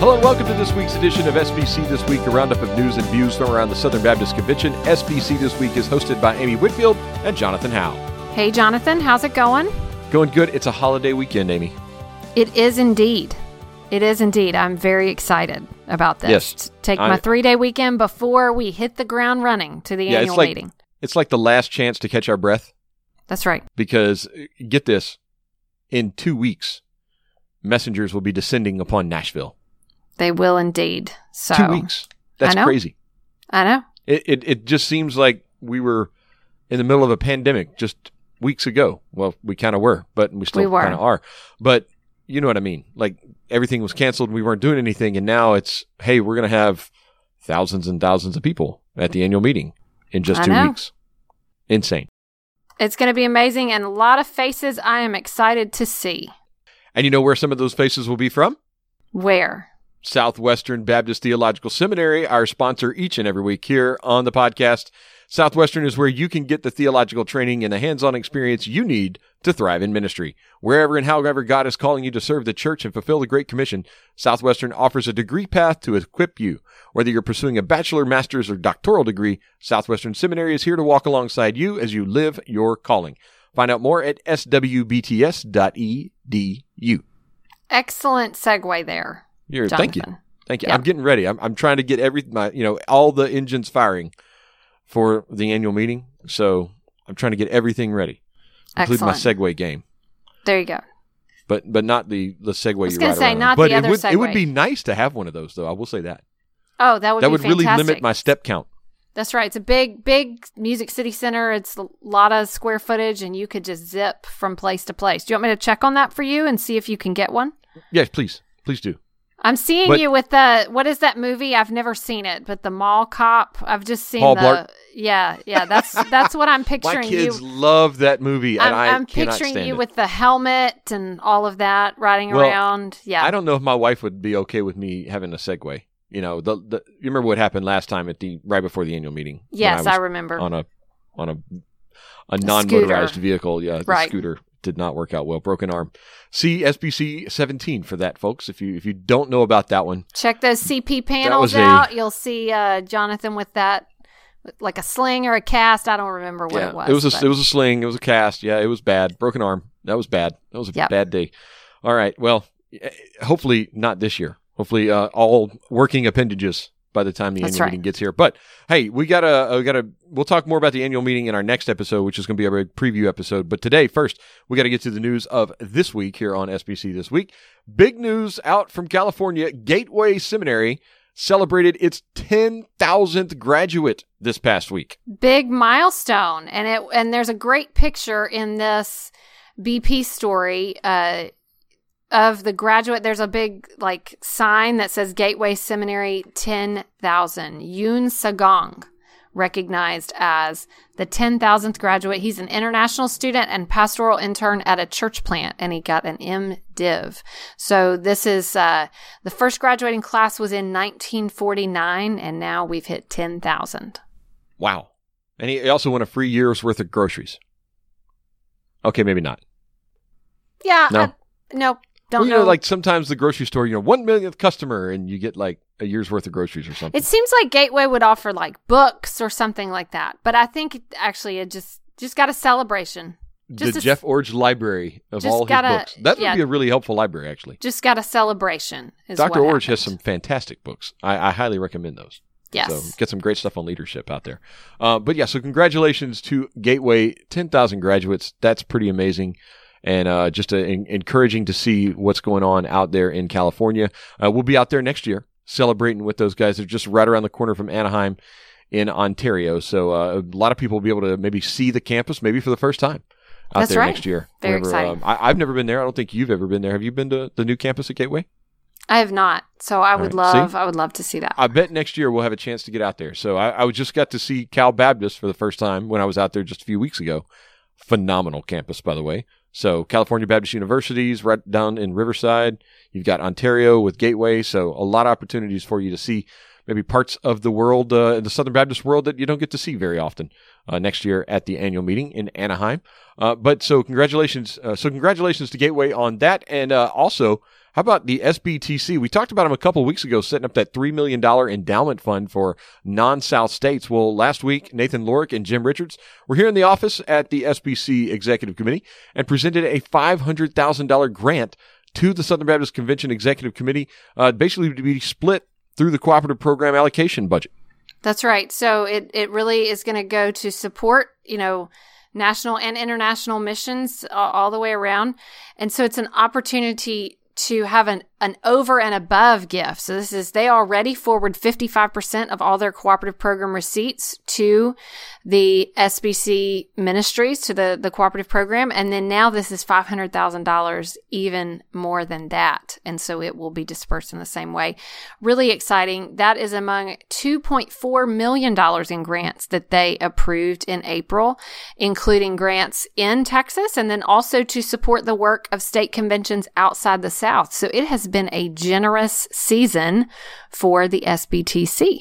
Hello and welcome to this week's edition of SBC This Week, a roundup of news and views from around the Southern Baptist Convention. SBC This Week is hosted by Amy Whitfield and Jonathan Howe. Hey, Jonathan, how's it going? Going good. It's a holiday weekend, Amy. It is indeed. It is indeed. I'm very excited about this. Yes, Take I- my three day weekend before we hit the ground running to the Yeah, it's annual like- meeting. It's like the last chance to catch our breath That's right. because, uh, get this, in two weeks, messengers will be descending upon Nashville. They will indeed. So two weeks. That's know. crazy. I know. It, it it just seems like we were in the middle of a pandemic just weeks ago. Well, we kind of were, but we still We kind of are. But you know what I mean? Like everything was canceled, and we weren't doing anything, and now it's hey, we're gonna have thousands and thousands of people at the annual meeting in just I two know. weeks. Insane. It's going to be amazing and a lot of faces I am excited to see. And you know where some of those faces will be from? Where? Southwestern Baptist Theological Seminary, our sponsor each and every week here on the podcast. Southwestern is where you can get the theological training and the hands on experience you need to thrive in ministry. Wherever and however God is calling you to serve the church and fulfill the Great Commission, Southwestern offers a degree path to equip you. Whether you're pursuing a bachelor, master's, or doctoral degree, Southwestern Seminary is here to walk alongside you as you live your calling. Find out more at swbts.edu. Excellent segue there. You're, Jonathan. thank you. Thank you. Yeah. I'm getting ready. I'm, I'm trying to get every my you know all the engines firing for the annual meeting. So I'm trying to get everything ready, including my segue game, There you go. but but not the the Segway I was gonna say, around. not but the it other would it would be nice to have one of those though. I will say that Oh, that would that be would really limit my step count. That's right. It's a big, big Music City Center. It's a lot of square footage, and you could just zip from place to place. Do you want me to check on that for you and see if you can get one? Yes, please, please do. I'm seeing But- you with the what is that movie? I've never seen it, but the Mall Cop. I've just seen Paul the Blart? yeah, yeah. That's that's what I'm picturing. My kids you. love that movie, and I'm, I I'm picturing you it. with the helmet and all of that riding Well, around. Yeah, I don't know if my wife would be okay with me having a Segway. You know, the, the you remember what happened last time at the right before the annual meeting? yes, was I remember. on a on a a non-motorized vehicle. Yeah, the Right. scooter did not work out well. Broken arm. See SBC 17 for that, folks. If you if you don't know about that one, Check those CP panels was a- out. You'll see uh, Jonathan with that, like a sling or a cast. I don't remember what it was. it was a but- it was a sling. It was a cast. Yeah, it was bad. Broken arm. That was bad. That was a Yep. bad day. All right. Well, eh, hopefully not this year. Hopefully uh, all working appendages by the time the That's annual right. meeting gets here. But hey, we gotta uh, we gotta we'll talk more about the annual meeting in our next episode, which is going to be our preview episode. But today, first, we got to get to the news of this week here on SBC this week. Big news out from California: Gateway Seminary celebrated its ten thousandth graduate this past week. big milestone and it and there's a great picture in this bp story uh of the graduate there's a big like sign that says gateway seminary 10000 yoon sagong recognized as the 10,000th graduate. He's an international student and pastoral intern at a church plant, and he got an MDiv. So this is uh, the first graduating class was in 1949, and now we've hit 10,000. Wow. And he also won a free year's worth of groceries. Okay, maybe not. Yeah. No. I- no. Don't well, you know. know, like sometimes the grocery store, you know, one millionth customer, and you get like a year's worth of groceries or something. It seems like Gateway would offer like books or something like that, but I think actually it just just got a celebration. just the a- Jeff Iorg library of all his books. That would be a really helpful library, actually. Just got a celebration. What Orge has some fantastic books. I, I highly recommend those. Yes. So get some great stuff on leadership out there. Uh, but yeah, so congratulations to Gateway, 10,000 graduates. That's pretty amazing. And uh, just uh, en- encouraging to see what's going on out there in California. Uh, we'll be out there next year celebrating with those guys. They're just right around the corner from Anaheim in Ontario. So uh, a lot of people will be able to maybe see the campus maybe for the first time out That's there right. next year. Very Whenever, exciting. um, I, I've never been there. I don't think you've ever been there. Have you been to the new campus at Gateway? I have not, so I would right. See? love. I would love to see that. I bet next year we'll have a chance to get out there. So I, I just got to see Cal Baptist for the first time when I was out there just a few weeks ago. Phenomenal campus, by the way. So California Baptist University is right down in Riverside. You've got Ontario with Gateway. So a lot of opportunities for you to see maybe parts of the world, uh, the Southern Baptist world that you don't get to see very often uh, next year at the annual meeting in Anaheim. Uh, but so congratulations, uh, so congratulations to Gateway on that, and uh, also. How about the SBTC? We talked about them a couple weeks ago, setting up that $3 million endowment fund for non South states. Well, last week, Nathan Lorick and Jim Richards were here in the office at the SBC Executive Committee and presented a $500,000 grant to the Southern Baptist Convention Executive Committee, uh, basically to be split through the cooperative program allocation budget. That's right. So it, it really is going to go to support, you know, national and international missions all, all the way around. And so it's an opportunity to have an, an over and above gift. So this is, they already forward 55% of all their cooperative program receipts to the SBC ministries, to the, the cooperative program. And then now this is $500,000, even more than that. And so it will be dispersed in the same way. Really exciting. That is among $2.4 million in grants that they approved in April, including grants in Texas and then also to support the work of state conventions outside the South. So it has been a generous season for the SBTC.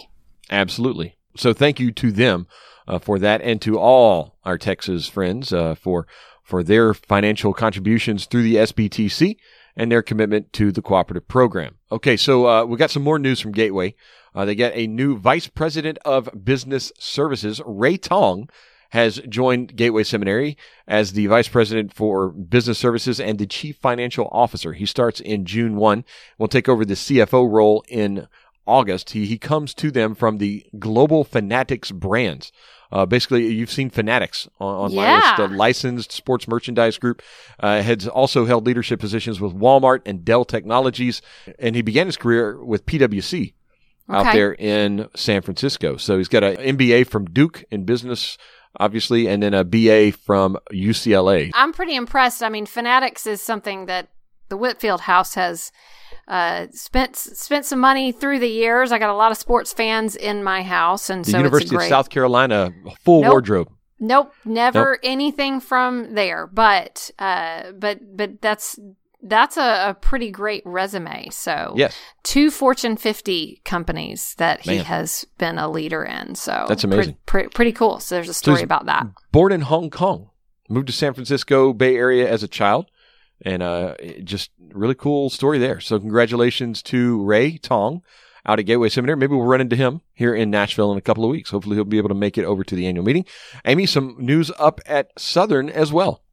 Absolutely. So thank you to them uh, for that, and to all our Texas friends uh, for for their financial contributions through the SBTC and their commitment to the cooperative program. Okay, so uh, we got some more news from Gateway. Uh, they get a new vice president of business services, Ray Tong, has joined Gateway Seminary as the vice president for business services and the chief financial officer. He starts in June 1. Will take over the CFO role in August. He, he comes to them from the Global Fanatics brands. Uh, basically, you've seen Fanatics on, online. Yeah. It's the licensed sports merchandise group. Uh, has also held leadership positions with Walmart and Dell Technologies, and he began his career with PwC out there in San Francisco. So he's got an MBA from Duke in business, obviously, and then a BA from UCLA. I'm pretty impressed. I mean, Fanatics is something that the Whitfield House has uh, spent spent some money through the years. I got a lot of sports fans in my house, and The so University great. of South Carolina, full Nope. wardrobe. Nope, never anything from there. But uh, but but that's that's a, a pretty great resume. So Yes, two Fortune 50 companies that he Man. has been a leader in. So That's amazing. pre- pretty cool. So there's a story he's- about that. born in Hong Kong, moved to San Francisco Bay Area as a child, and uh, just really cool story there. So congratulations to Ray Tong out at Gateway Seminary. Maybe we'll run into him here in Nashville in a couple of weeks. Hopefully he'll be able to make it over to the annual meeting. Amy, some news up at Southern as well.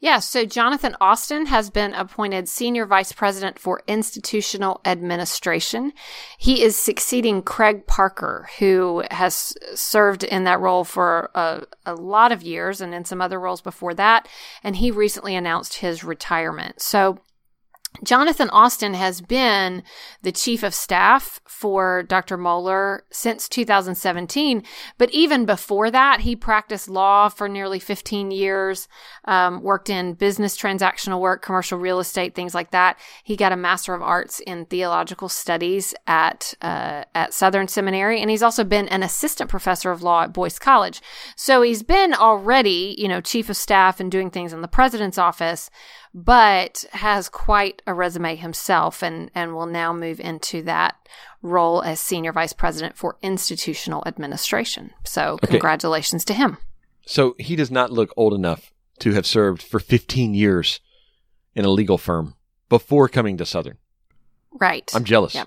Yeah, so Jonathan Austin has been appointed Senior Vice President for Institutional Administration. He is succeeding Craig Parker, who has served in that role for a, a lot of years and in some other roles before that. And he recently announced his retirement. So Jonathan Austin has been the chief of staff for Dr. Mohler since 2017. But even before that, he practiced law for nearly 15 years, um, worked in business transactional work, commercial real estate, things like that. He got a Master of Arts in Theological Studies at, uh, at Southern Seminary. And he's also been an assistant professor of law at Boyce College. So he's been already, you know, chief of staff and doing things in the president's office but has quite a resume himself and, and will now move into that role as senior vice president for institutional administration. So congratulations to him. So he does not look old enough to have served for 15 years in a legal firm before coming to Southern. Right. I'm jealous. Yeah.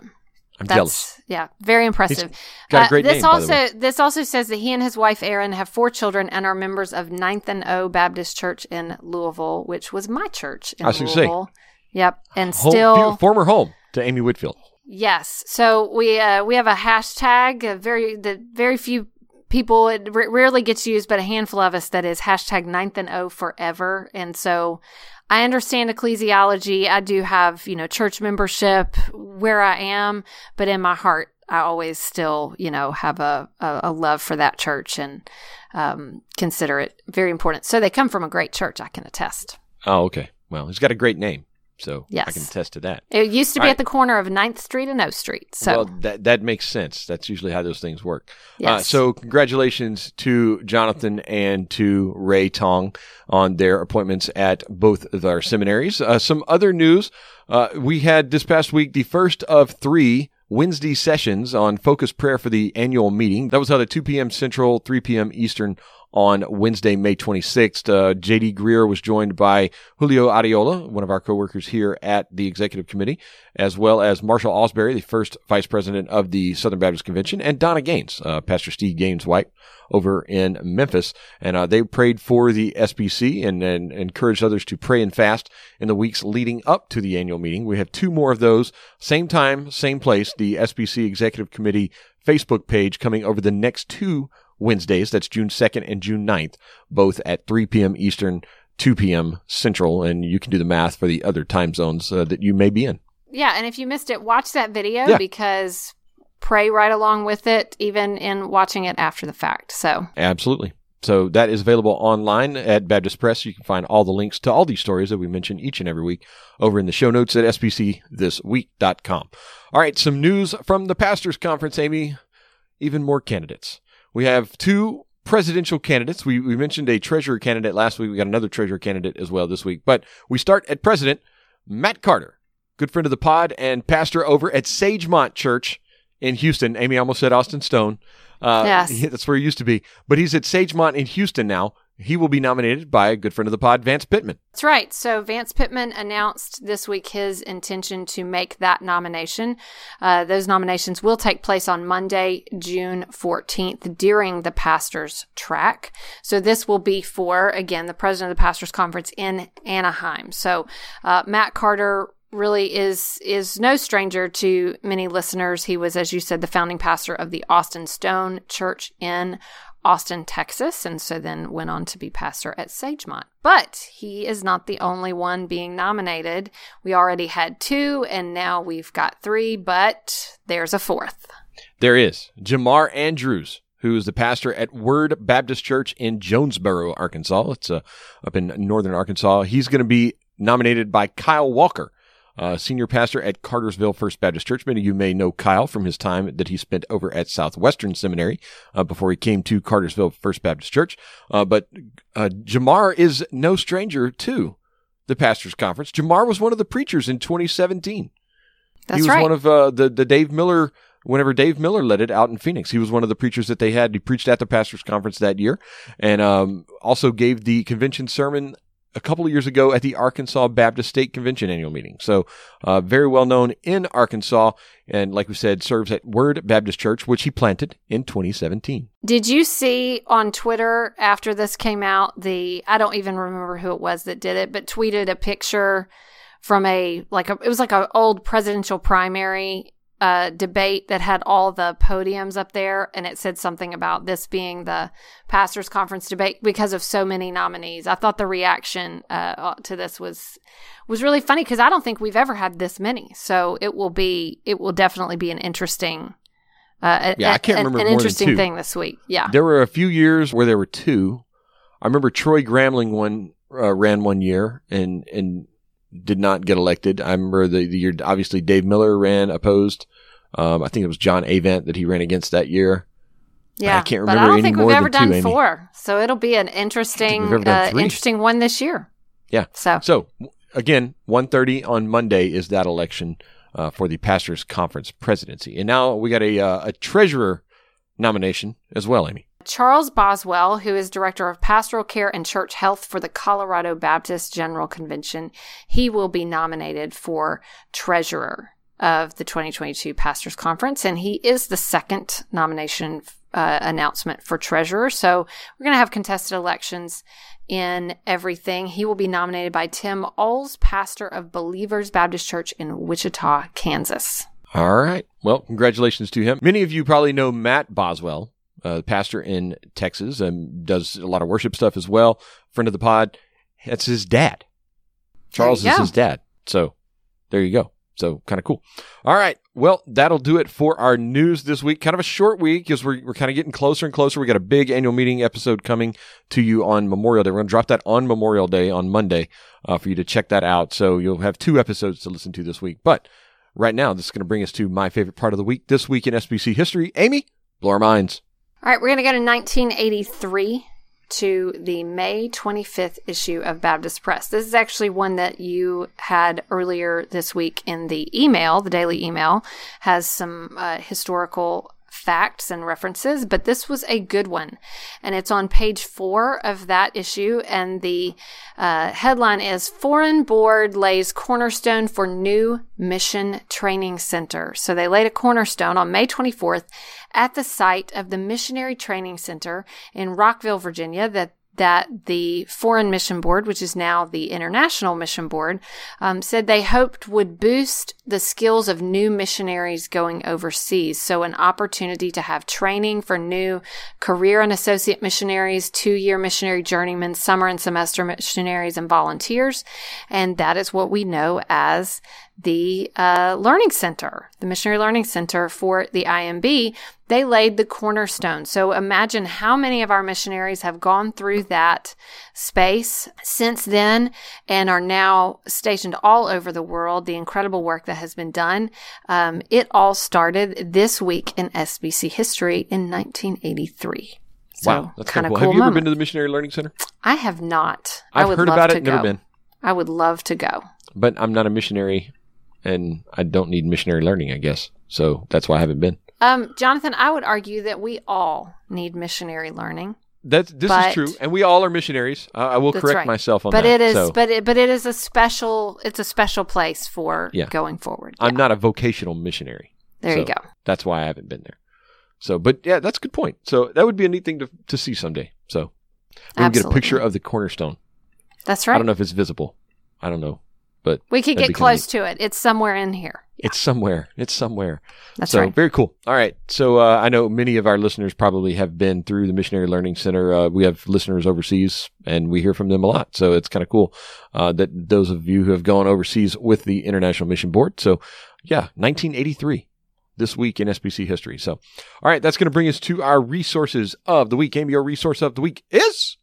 I'm That's jealous. yeah, very impressive. got a Uh, great this name, also this also says that he and his wife Erin have four children and are members of Ninth and O Baptist Church in Louisville, which was my church in I gonna say. Louisville. Yep, and Home- still former home to Amy Whitfield. Yes. So we uh, we have a hashtag. A very the very few people it r- rarely gets used, but a handful of us that is hashtag ninth and O forever. And so I understand ecclesiology. I do have you know church membership where I am, but in my heart, I always still you know have a a, a love for that church and um, consider it very important. So they come from a great church. I can attest. Oh, okay. Well, he's got a great name, so I can attest to that. It used to be All right. at the corner of 9th Street and O Street. So well, that that makes sense. That's usually how those things work. Uh, Yes. so, congratulations to Jonathan and to Ray Tong on their appointments at both of our seminaries. Uh, some other news: uh, we had this past week the first of three Wednesday sessions on focus prayer for the annual meeting. That was held at 2 p.m. Central, 3 p.m. Eastern on Wednesday, May 26th. Uh, JD Greear was joined by Julio Arreola, one of our coworkers here at the executive committee, as well as Marshall Ausberry, the first vice president of the Southern Baptist Convention, and Donna Gaines, uh, Pastor Steve Gaines' wife over in Memphis. And uh, they prayed for the SBC and, and encouraged others to pray and fast in the weeks leading up to the annual meeting. We have two more of those, same time, same place, the SBC Executive Committee Facebook page coming over the next two Wednesdays. That's June 2nd and June 9th, both at 3 p.m. Eastern, 2 p.m. Central. And you can do the math for the other time zones uh, that you may be in. Yeah. And if you missed it, watch that video Yeah. because pray right along with it, even in watching it after the fact. So, Absolutely. So that is available online at Baptist Press. You can find all the links to all these stories that we mention each and every week over in the show notes at sbcthisweek.com. All right, some news from the pastors conference, Amy. Even more candidates. We have two presidential candidates. We, we mentioned a treasurer candidate last week. We got another treasurer candidate as well this week. But we start at president, Matt Carter, good friend of the pod and pastor over at Sagemont Church in Houston. Amy almost said Austin Stone. Uh, Yes. that's where he used to be. But he's at Sagemont in Houston now. He will be nominated by a good friend of the pod, Vance Pitman. That's right. So Vance Pitman announced this week his intention to make that nomination. Uh, those nominations will take place on Monday, June 14th during the pastors track. So this will be for, again, the president of the pastors conference in Anaheim. So uh, Matt Carter really is is no stranger to many listeners. He was, as you said, the founding pastor of the Austin Stone Church in Austin, Texas, and so then went on to be pastor at Sagemont. But he is not the only one being nominated. We already had two, and now we've got three, but there's a fourth. There is Jamar Andrews, who is the pastor at Word Baptist Church in Jonesboro, Arkansas. It's uh, up in northern Arkansas. He's going to be nominated by Kyle Walker, uh, senior pastor at Cartersville First Baptist Church. Many of you may know Kyle from his time that he spent over at Southwestern Seminary uh, before he came to Cartersville First Baptist Church. Uh, but uh, Jamar is no stranger to the pastors' conference. Jamar was one of the preachers in 2017 That's right. he was right. one of uh, the the Dave Miller. Whenever Dave Miller led it out in Phoenix, he was one of the preachers that they had. He preached at the pastors' conference that year, and um, also gave the convention sermon a couple of years ago at the Arkansas Baptist State Convention annual meeting. So, uh, very well known in Arkansas, and like we said, serves at Word Baptist Church, which he planted in 2017. Did you see on Twitter after this came out the I don't even remember who it was that did it, but tweeted a picture from a like a it was like an old presidential primary uh, debate that had all the podiums up there, and it said something about this being the pastors' conference debate because of so many nominees. I thought the reaction uh, to this was was really funny because I don't think we've ever had this many. So it will be it will definitely be an interesting. Uh, Yeah, I I can't remember an interesting thing this week. Yeah, There were a few years where there were two. I remember Troy Gramling one uh, ran one year and and did not get elected. I remember the, the year obviously Dave Miller ran opposed. Um, I think it was John Avant that he ran against that year. yeah. I can't but I don't any think we've ever two, done Amy. four, so it'll be an interesting, we've ever done uh, interesting one this year. Yeah. So So again, 1.30 on Monday is that election uh, for the pastors conference presidency. And now we got a, uh, a treasurer nomination as well, Amy. Charles Boswell, who is director of pastoral care and church health for the Colorado Baptist General Convention, he will be nominated for treasurer of the 2022 Pastors Conference, and he is the second nomination uh, announcement for treasurer. So we're going to have contested elections in everything. He will be nominated by Tim Oles, pastor of Believers Baptist Church in Wichita, Kansas. All right. Well, congratulations to him. Many of you probably know Matt Boswell, uh, pastor in Texas, and does a lot of worship stuff as well. Friend of the pod. That's his dad. Charles is his dad. So there you go. So kind of cool. All right. Well, that'll do it for our news this week. Kind of a short week because we're, we're kind of getting closer and closer. We got a big annual meeting episode coming to you on Memorial Day. We're going to drop that on Memorial Day on Monday uh, for you to check that out. So you'll have two episodes to listen to this week. But right now, this is going to bring us to my favorite part of the week. This week in SBC history. Amy, blow our minds. All right, we're going to go to 1983. to the May 25th issue of Baptist Press. This is actually one that you had earlier this week in the email, the daily email, has some uh, historical facts and references, but this was a good one. And it's on page four of that issue. And the uh, headline is Foreign Board Lays Cornerstone for New Mission Training Center. So they laid a cornerstone on May 24th at the site of the Missionary Training Center in Rockville, Virginia, that that the Foreign Mission Board, which is now the International Mission Board, um, said they hoped would boost the skills of new missionaries going overseas. So, an opportunity to have training for new career and associate missionaries, two year missionary journeymen, summer and semester missionaries, and volunteers. And that is what we know as the uh, Learning Center, the Missionary Learning Center for the IMB, they laid the cornerstone. So imagine how many of our missionaries have gone through that space since then and are now stationed all over the world. The incredible work that has been done. Um, it all started this week in SBC history in 1983. So wow, that's kind of cool. Have you ever been to the Missionary Learning Center? I have not. I I've would heard love about to it, never go. been. I would love to go. But I'm not a missionary and I don't need missionary learning, I guess. So that's why I haven't been. Um, Jonathan, I would argue that we all need missionary learning, That's this But- is true, and we all are missionaries. Uh, I will correct right. myself on but that. it is, so but it, but it is a special. It's a special place for Yeah. going forward. I'm Yeah. not a vocational missionary. There you go. That's why I haven't been there. So, but yeah, that's a good point. So that would be a neat thing to to see someday. So we can get a picture of the cornerstone. That's right. I don't know if it's visible. I don't know, but We could get close to it. It's somewhere in here. it's somewhere. It's somewhere. That's so right. very cool. All right. So uh, I know many of our listeners probably have been through the Missionary Learning Center. Uh, we have listeners overseas, and we hear from them a lot. So it's kind of cool uh, that those of you who have gone overseas with the International Mission Board. So yeah, 1983. This week in SBC history. So, all right, that's going to bring us to our resources of the week. Amy, your resource of the week is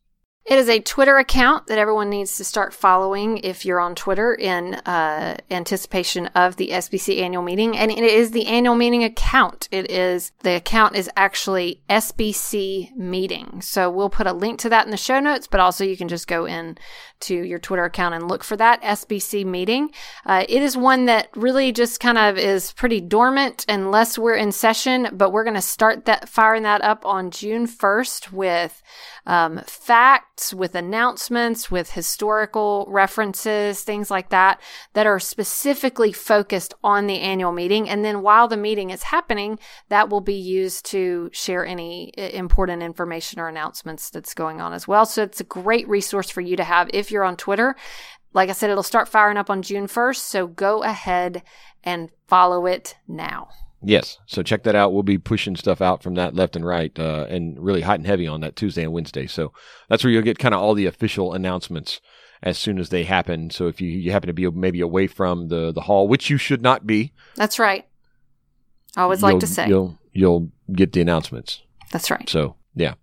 It is a Twitter account that everyone needs to start following if you're on Twitter in uh, anticipation of the SBC annual meeting. And it is the annual meeting account. It is, the account is actually SBC meeting. So we'll put a link to that in the show notes, but also you can just go in to your Twitter account and look for that SBC meeting. Uh, it is one that really just kind of is pretty dormant unless we're in session, but we're going to start that firing that up on June 1st with um, facts, with announcements, with historical references, things like that, that are specifically focused on the annual meeting. And then while the meeting is happening, that will be used to share any uh, important information or announcements that's going on as well. So it's a great resource for you to have if you're on Twitter. Like I said, it'll start firing up on June 1st. So go ahead and follow it now. Yes. So check that out. We'll be pushing stuff out from that left and right, uh, and really hot and heavy on that Tuesday and Wednesday. So that's where you'll get kind of all the official announcements as soon as they happen. So if you, you happen to be maybe away from the, the hall, which you should not be, That's right. I always like to say. you'll, you'll get the announcements. That's right. So yeah.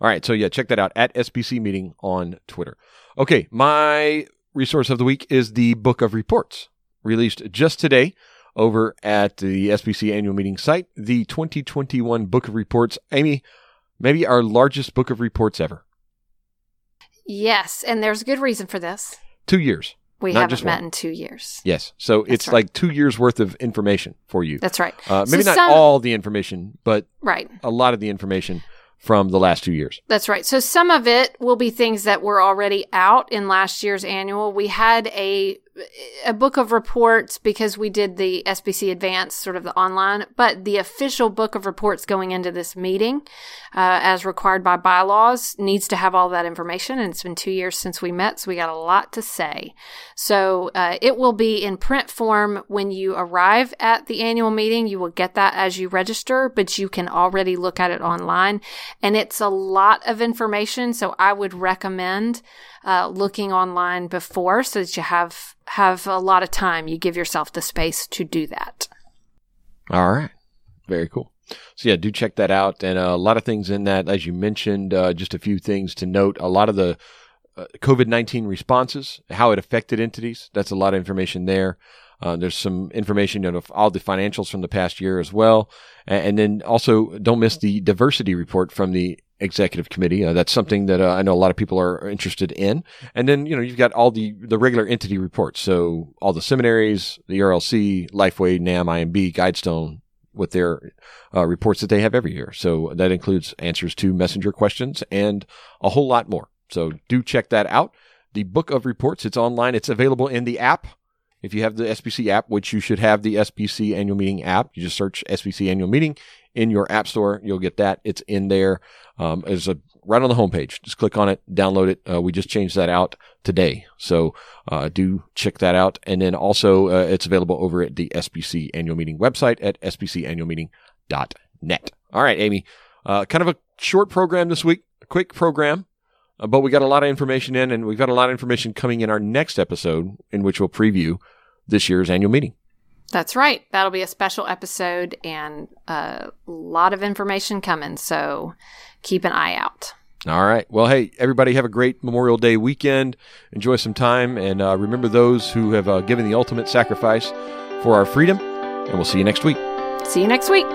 All right. So yeah, check that out at SBC meeting on Twitter. Okay. My resource of the week is the book of reports released just today over at the SBC annual meeting site. The 2021 book of reports, Amy, maybe our largest book of reports ever. Yes, and there's a good reason for this. Two years. We Not haven't just met one. in two years. Yes. So That's it's right. like two years worth of information for you. That's right. Uh, So maybe not some- all the information, but Right. a lot of the information from the last two years. That's right. So some of it will be things that were already out in last year's annual. We had a a book of reports because we did the SBC Advance, sort of the online, but the official book of reports going into this meeting, uh, as required by bylaws, needs to have all that information. And it's been two years since we met, so we got a lot to say. So uh, it will be in print form when you arrive at the annual meeting. You will get that as you register, but you can already look at it online. And it's a lot of information, so I would recommend uh, looking online before so that you have have a lot of time. You give yourself the space to do that. All right. Very cool. So yeah, do check that out. And uh, a lot of things in that, as you mentioned, uh, just a few things to note. A lot of the uh, COVID 19 responses, how it affected entities. That's a lot of information there. Uh, there's some information on all the financials from the past year as well. A- And then also don't miss the diversity report from the executive committee. Uh, that's something that uh, I know a lot of people are interested in. And then, you know, you've got all the, the regular entity reports. So all the seminaries, the RLC, Lifeway, NAMB, IMB, Guidestone, with their uh, reports that they have every year. So that includes answers to messenger questions and a whole lot more. So do check that out. The book of reports, it's online. It's available in the app. If you have the SBC app, which you should have the SBC annual meeting app, you just search SBC annual meeting in your app store. You'll get that. It's in there. Um, it's a right on the homepage. Just click on it, download it. Uh, we just changed that out today. So, uh, do check that out. And then also, uh, it's available over at the SBC annual meeting website at sbcannualmeeting.net. All right, Amy, uh, kind of a short program this week, a quick program. Uh, but we got a lot of information in, and we've got a lot of information coming in our next episode, in which we'll preview this year's annual meeting. That's right. That'll be a special episode and a lot of information coming. So keep an eye out. All right. Well, hey, everybody, have a great Memorial Day weekend. Enjoy some time, and uh, remember those who have uh, given the ultimate sacrifice for our freedom. And we'll see you next week. See you next week.